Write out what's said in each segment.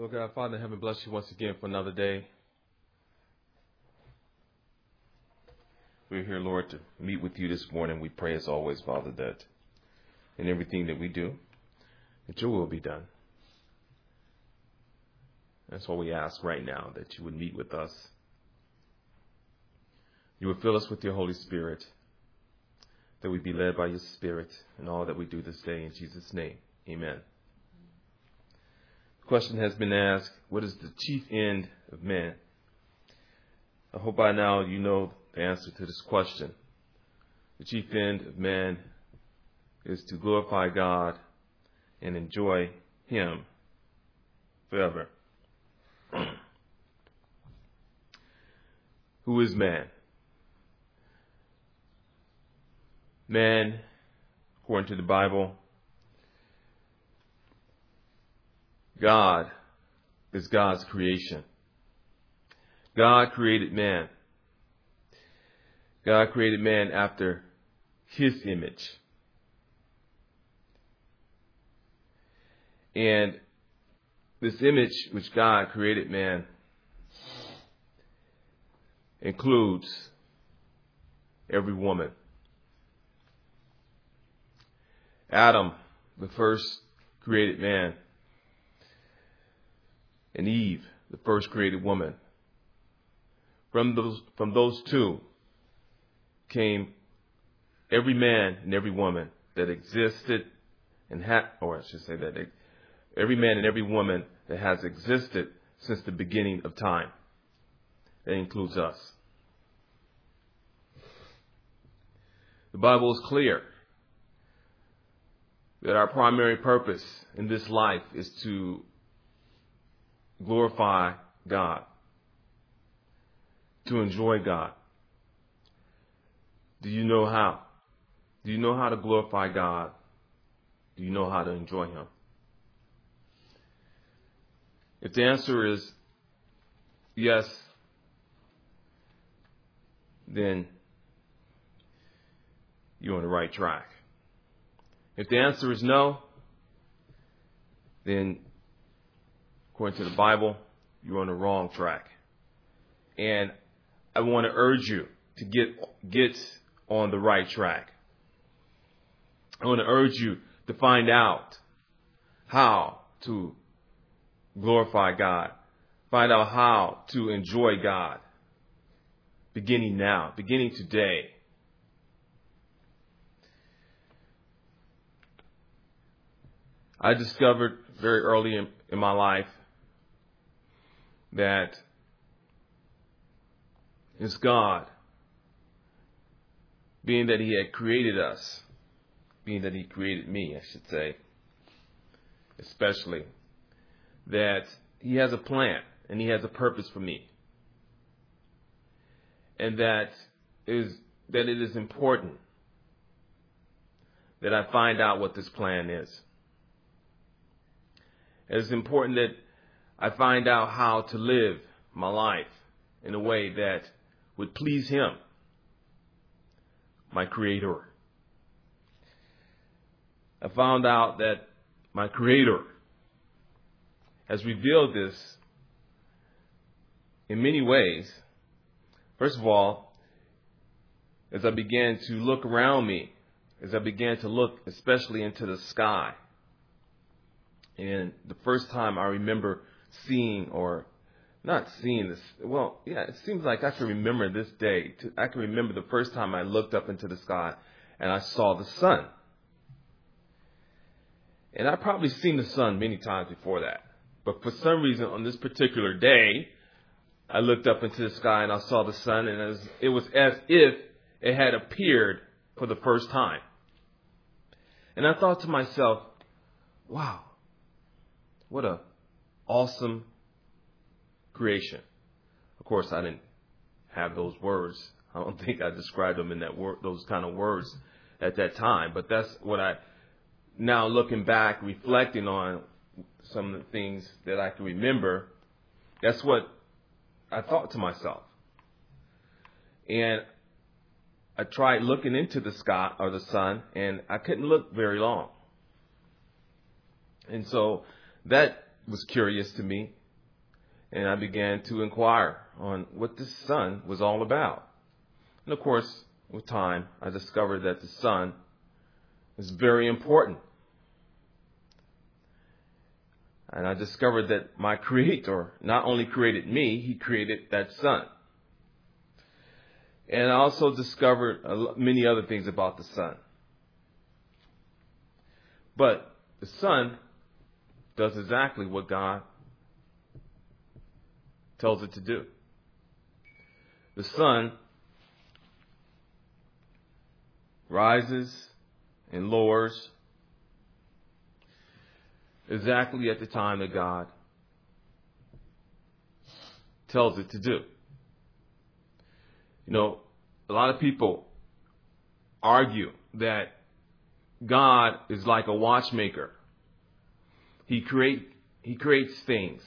Lord God, Father in heaven, bless you once again for another day. We're here, Lord, to meet with you this morning. We pray as always, Father, that in everything that we do, that your will be done. That's what we ask right now, that you would meet with us. You would fill us with your Holy Spirit, that we be led by your Spirit in all that we do this day. In Jesus' name, amen question has been asked what is the chief end of man? I hope by now you know the answer to this question. The chief end of man is to glorify God and enjoy Him forever. Who is man? Man, according to the Bible, God is God's creation. God created man. God created man after his image. And this image which God created man includes every woman. Adam, the first created man, and Eve, the first created woman. From those, from those two came every man and every woman that existed and had, or I should say that every man and every woman that has existed since the beginning of time. That includes us. The Bible is clear that our primary purpose in this life is to glorify God, to enjoy God. Do you know how? Do you know how to glorify God? Do you know how to enjoy Him? If the answer is yes, then you're on the right track. If the answer is no, then according to the Bible, you're on the wrong track. And I want to urge you to get get on the right track. I want to urge you to find out how to glorify God. Find out how to enjoy God. Beginning now, beginning today. I discovered very early in, in my life that is God, being that He had created us, being that He created me, I should say, especially, that He has a plan and He has a purpose for me. And that is that it is important that I find out what this plan is. It is important that I find out how to live my life in a way that would please Him, my Creator. I found out that my Creator has revealed this in many ways. First of all, as I began to look around me, as I began to look especially into the sky, and the first time I remember seeing or not seeing this. Well, yeah, it seems like I can remember this day. I can remember the first time I looked up into the sky and I saw the sun. And I've probably seen the sun many times before that. But for some reason, on this particular day, I looked up into the sky and I saw the sun, and it was, it was as if it had appeared for the first time. And I thought to myself, wow, what a awesome creation. Of course, I didn't have those words. I don't think I described them in that word, those kind of words at that time. But that's what I now looking back, reflecting on some of the things that I can remember. That's what I thought to myself, and I tried looking into the sky or the sun, and I couldn't look very long. And so that was curious to me, and I began to inquire on what the sun was all about. And of course, with time, I discovered that the sun is very important. And I discovered that my creator not only created me, he created that sun. And I also discovered many other things about the sun. But the sun does exactly what God tells it to do. The sun rises and lowers exactly at the time that God tells it to do. You know, a lot of people argue that God is like a watchmaker. He create he creates things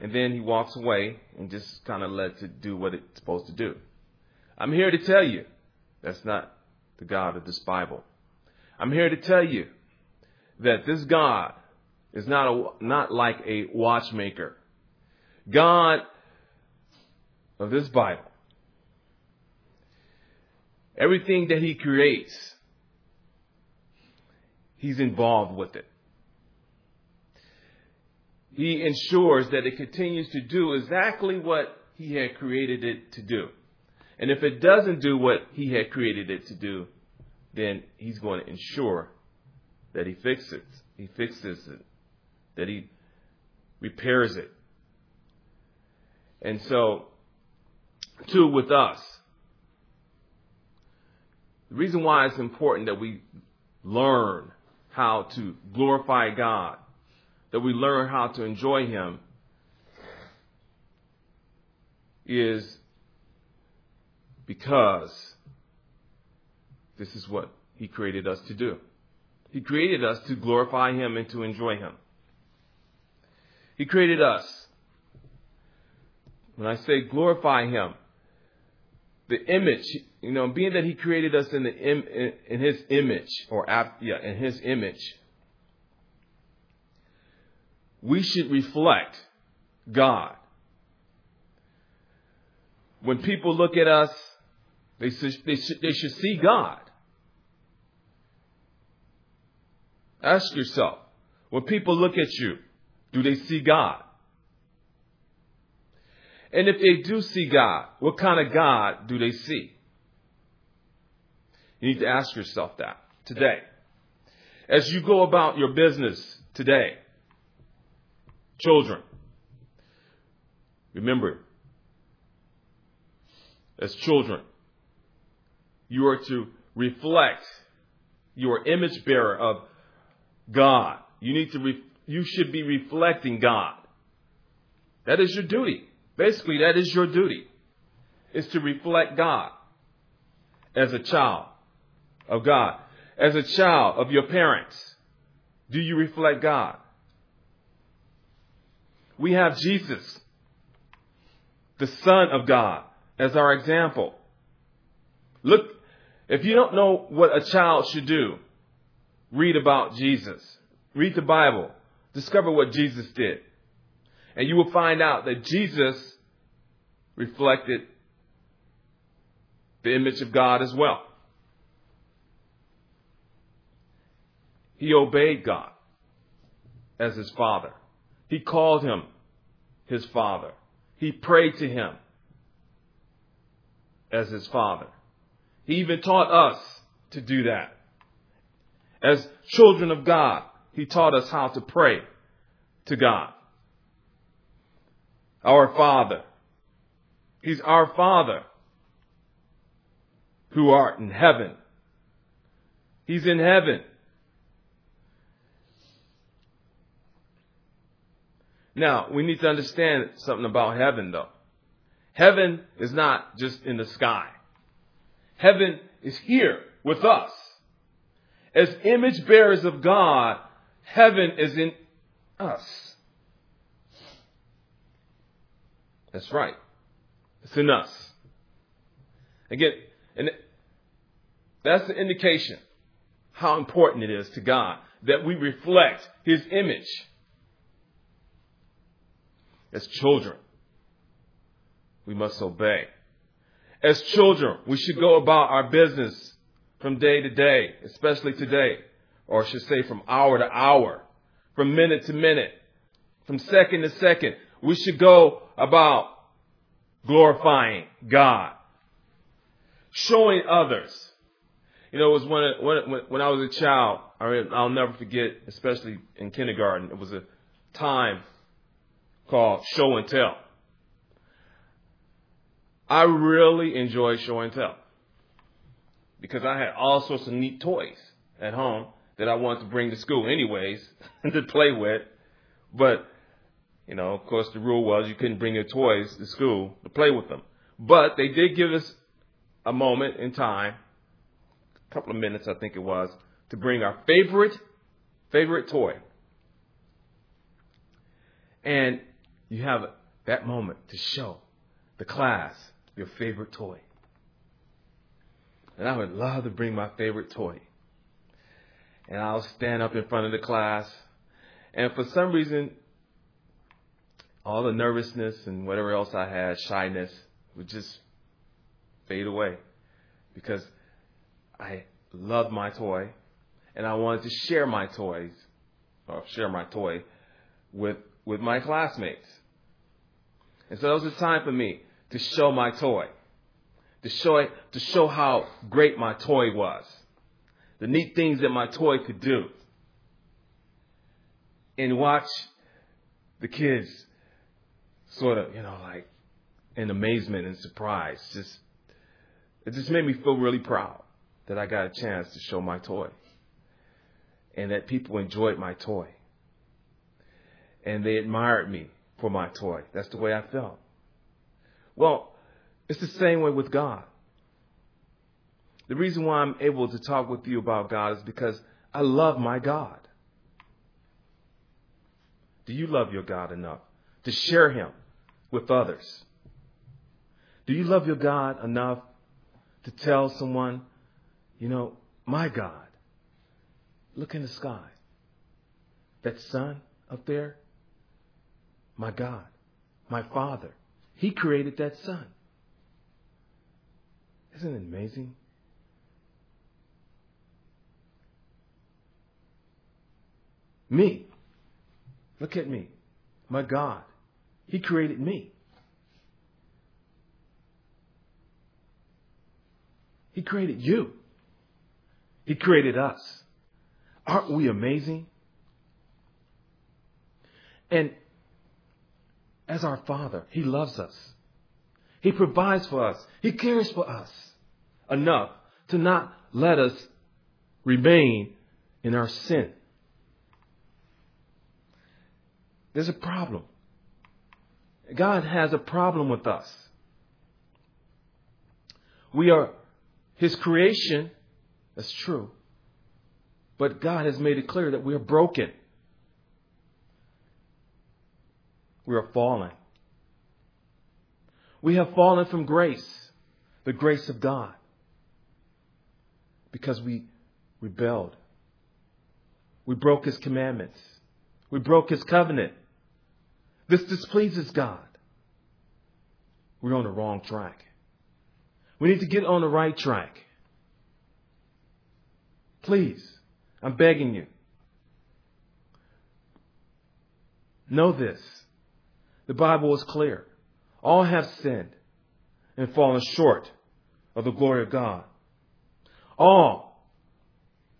and then he walks away and just kind of lets it do what it's supposed to do. I'm here to tell you that's not the God of this Bible. I'm here to tell you that this God is not a, not like a watchmaker. God of this Bible, everything that he creates, he's involved with it. He ensures that it continues to do exactly what he had created it to do. And if it doesn't do what he had created it to do, then he's going to ensure that he fixes it. He fixes it. That he repairs it. And so, too, with us, the reason why it's important that we learn how to glorify God, that we learn how to enjoy Him, is because this is what He created us to do. He created us to glorify Him and to enjoy Him. He created us. When I say glorify Him, the image, you know, being that He created us in the in, in His image, or yeah, in His image, we should reflect God. When people look at us, they should, they should, they should see God. Ask yourself, when people look at you, do they see God? And if they do see God, what kind of God do they see? You need to ask yourself that today. As you go about your business today, children, remember, as children, you are to reflect your image bearer of God. You need to, re- you should be reflecting God. That is your duty. Basically, that is your duty. Is to reflect God as a child of God. As a child of your parents, do you reflect God? We have Jesus, the Son of God, as our example. Look, if you don't know what a child should do, read about Jesus. Read the Bible. Discover what Jesus did. And you will find out that Jesus reflected the image of God as well. He obeyed God as his father. He called him his father. He prayed to him as his father. He even taught us to do that. As children of God, He taught us how to pray to God. Our Father. He's our Father who art in heaven. He's in heaven. Now, we need to understand something about heaven though. Heaven is not just in the sky. Heaven is here with us. As image bearers of God, heaven is in us. That's right. It's in us. Again, and that's the indication how important it is to God that we reflect His image. As children, we must obey. As children, we should go about our business from day to day, especially today, or I should say from hour to hour, from minute to minute, from second to second. We should go about glorifying God, showing others. You know, it was when, when, when I was a child, I I'll never forget, especially in kindergarten, it was a time called show and tell. I really enjoyed show and tell because I had all sorts of neat toys at home that I wanted to bring to school anyways to play with. But, you know, of course the rule was you couldn't bring your toys to school to play with them. But they did give us a moment in time, a couple of minutes I think it was, to bring our favorite, favorite toy. And you have that moment to show the class your favorite toy. And I would love to bring my favorite toy. And I'll stand up in front of the class. And for some reason, all the nervousness and whatever else I had, shyness, would just fade away. Because I loved my toy and I wanted to share my toys or share my toy with with my classmates. And so that was a time for me to show my toy, to show it, to show how great my toy was, the neat things that my toy could do, and watch the kids sort of, you know, like in amazement and surprise. Just it just made me feel really proud that I got a chance to show my toy, and that people enjoyed my toy, and they admired me for my toy. That's the way I felt. Well, it's the same way with God. The reason why I'm able to talk with you about God is because I love my God. Do you love your God enough to share Him with others? Do you love your God enough to tell someone, you know, my God, look in the sky. That sun up there, my God, my Father, He created that sun. Isn't it amazing? Me. Look at me. My God. He created me. He created you. He created us. Aren't we amazing? And as our Father, He loves us. He provides for us. He cares for us enough to not let us remain in our sin. There's a problem. God has a problem with us. We are His creation, that's true. But God has made it clear that we are broken. We are fallen. We have fallen from grace, the grace of God, because we rebelled. We broke His commandments. We broke His covenant. This displeases God. We're on the wrong track. We need to get on the right track. Please, I'm begging you. Know this. The Bible is clear. All have sinned and fallen short of the glory of God. All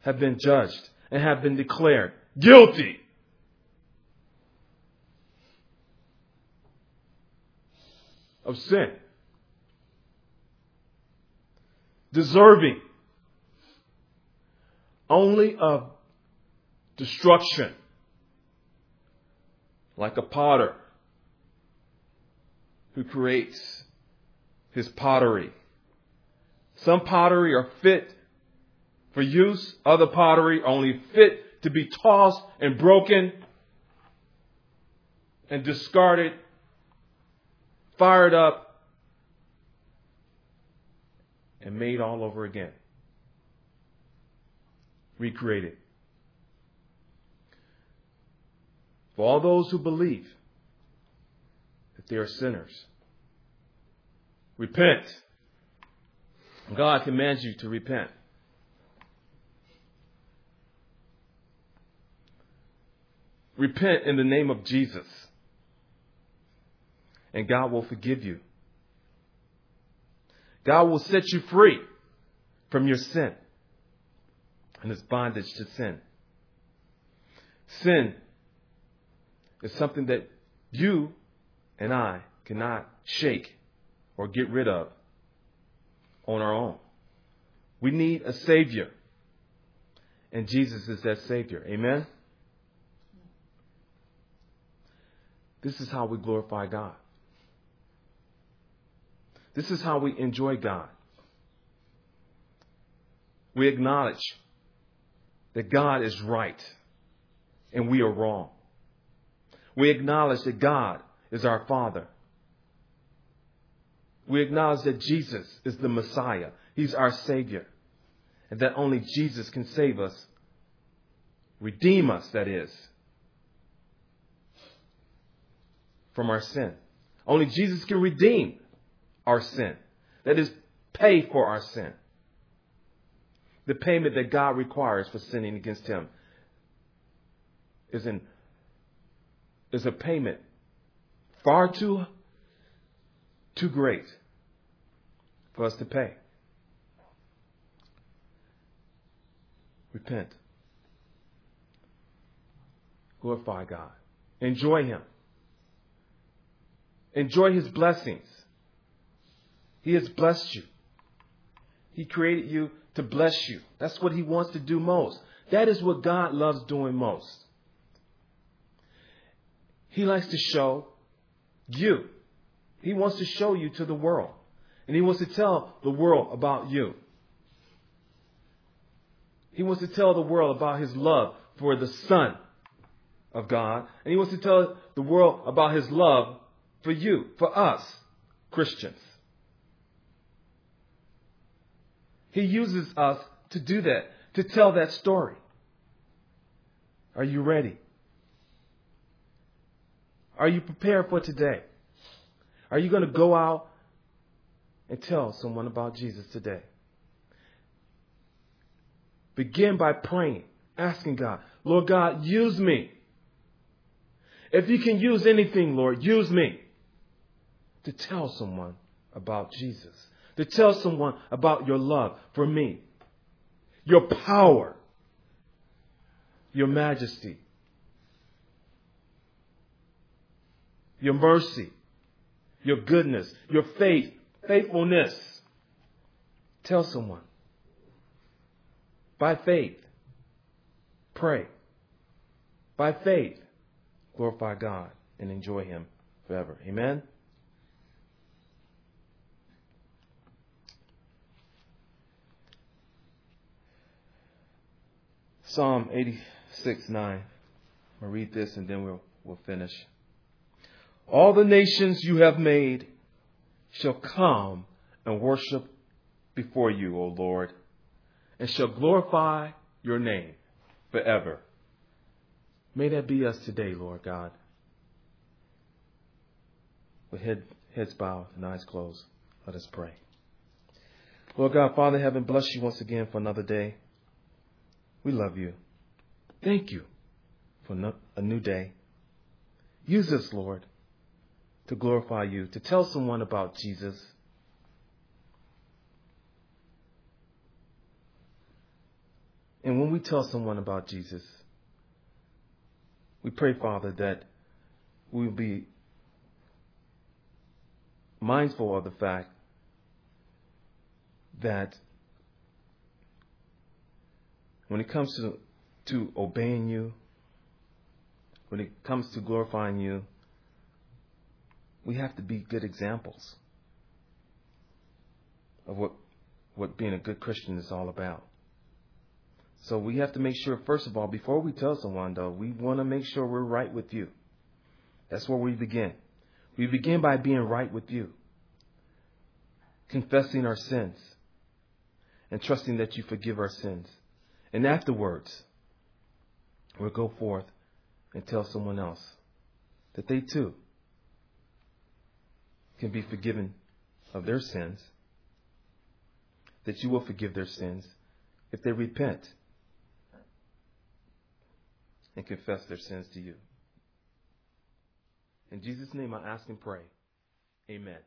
have been judged and have been declared guilty of sin. Deserving only of destruction, like a potter who creates his pottery. Some pottery are fit for use, other pottery only fit to be tossed and broken and discarded fired up, and made all over again. Recreated. For all those who believe, they are sinners. Repent. God commands you to repent. Repent in the name of Jesus, and God will forgive you. God will set you free from your sin and its bondage to sin. Sin is something that you and I cannot shake or get rid of on our own. We need a Savior. And Jesus is that Savior. Amen? This is how we glorify God. This is how we enjoy God. We acknowledge that God is right and we are wrong. We acknowledge that God is our Father. We acknowledge that Jesus is the Messiah. He's our Savior. And that only Jesus can save us, redeem us, that is, from our sin. Only Jesus can redeem our sin. That is, pay for our sin. The payment that God requires for sinning against Him is, in, is a payment far too, too great for us to pay. Repent. Glorify God. Enjoy Him. Enjoy His blessings. He has blessed you. He created you to bless you. That's what He wants to do most. That is what God loves doing most. He likes to show you. He wants to show you to the world. And He wants to tell the world about you. He wants to tell the world about His love for the Son of God. And He wants to tell the world about His love for you, for us, Christians. He uses us to do that, to tell that story. Are you ready? Are you prepared for today? Are you going to go out and tell someone about Jesus today? Begin by praying, asking God, Lord God, use me. If you can use anything, Lord, use me to tell someone about Jesus, to tell someone about your love for me, your power, your majesty, your mercy, your goodness, your faith, faithfulness. Tell someone. By faith, pray. By faith, glorify God and enjoy Him forever. Amen? Psalm 86 9. I'll read this and then we'll, we'll finish. All the nations you have made shall come and worship before you, O Lord, and shall glorify your name forever. May that be us today, Lord God. With head, heads bowed and eyes closed, let us pray. Lord God, Father heaven, bless you once again for another day. We love you. Thank you for a new day. Use us, Lord to glorify you, to tell someone about Jesus. And when we tell someone about Jesus, we pray, Father, that we'll be mindful of the fact that when it comes to, to obeying you, when it comes to glorifying you, we have to be good examples of what what being a good Christian is all about. So we have to make sure, first of all, before we tell someone, though, we want to make sure we're right with you. That's where we begin. We begin by being right with you, confessing our sins, and trusting that you forgive our sins. And afterwards, we'll go forth and tell someone else that they too can be forgiven of their sins, that you will forgive their sins if they repent and confess their sins to you. In Jesus' name I ask and pray. Amen.